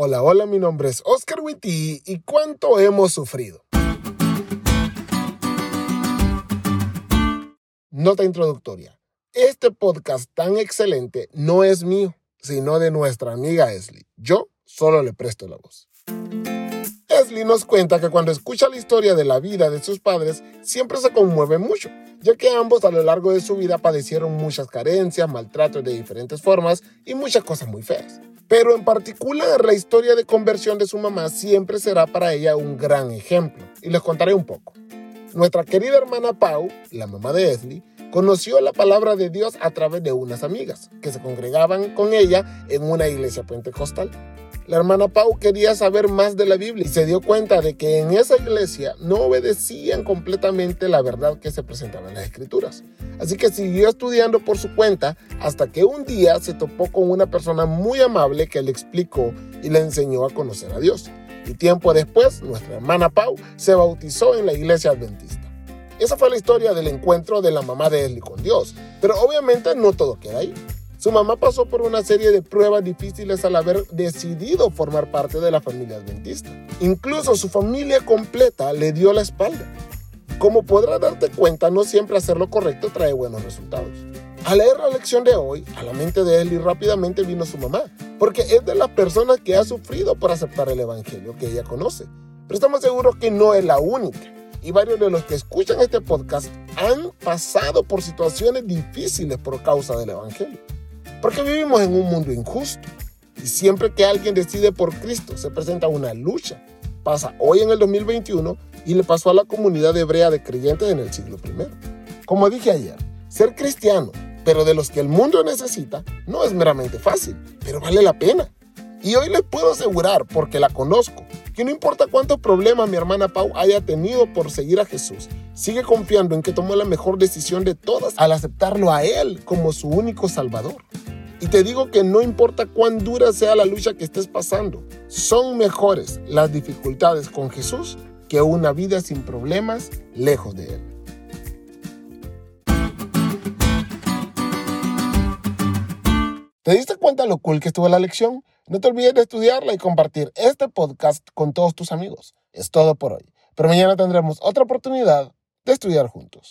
Hola, hola, mi nombre es Oscar Witty y cuánto hemos sufrido. Nota introductoria. Este podcast tan excelente no es mío, sino de nuestra amiga Esli. Yo solo le presto la voz. Esli nos cuenta que cuando escucha la historia de la vida de sus padres, siempre se conmueve mucho, ya que ambos a lo largo de su vida padecieron muchas carencias, maltratos de diferentes formas y muchas cosas muy feas. Pero en particular la historia de conversión de su mamá siempre será para ella un gran ejemplo, y les contaré un poco. Nuestra querida hermana Pau, la mamá de Esli, conoció la palabra de Dios a través de unas amigas que se congregaban con ella en una iglesia pentecostal. La hermana Pau quería saber más de la Biblia y se dio cuenta de que en esa iglesia no obedecían completamente la verdad que se presentaba en las escrituras. Así que siguió estudiando por su cuenta hasta que un día se topó con una persona muy amable que le explicó y le enseñó a conocer a Dios. Y tiempo después, nuestra hermana Pau se bautizó en la iglesia adventista. Esa fue la historia del encuentro de la mamá de Esli con Dios. Pero obviamente no todo queda ahí. Su mamá pasó por una serie de pruebas difíciles al haber decidido formar parte de la familia adventista. Incluso su familia completa le dio la espalda. Como podrás darte cuenta, no siempre hacer lo correcto trae buenos resultados. Al leer la lección de hoy, a la mente de Eli rápidamente vino su mamá, porque es de las personas que ha sufrido por aceptar el Evangelio que ella conoce. Pero estamos seguros que no es la única. Y varios de los que escuchan este podcast han pasado por situaciones difíciles por causa del Evangelio. Porque vivimos en un mundo injusto. Y siempre que alguien decide por Cristo se presenta una lucha. Pasa hoy en el 2021 y le pasó a la comunidad hebrea de creyentes en el siglo I. Como dije ayer, ser cristiano, pero de los que el mundo necesita, no es meramente fácil, pero vale la pena. Y hoy les puedo asegurar, porque la conozco, que no importa cuántos problemas mi hermana Pau haya tenido por seguir a Jesús, sigue confiando en que tomó la mejor decisión de todas al aceptarlo a Él como su único Salvador. Y te digo que no importa cuán dura sea la lucha que estés pasando, son mejores las dificultades con Jesús que una vida sin problemas lejos de Él. ¿Te diste cuenta lo cool que estuvo la lección? No te olvides de estudiarla y compartir este podcast con todos tus amigos. Es todo por hoy, pero mañana tendremos otra oportunidad de estudiar juntos.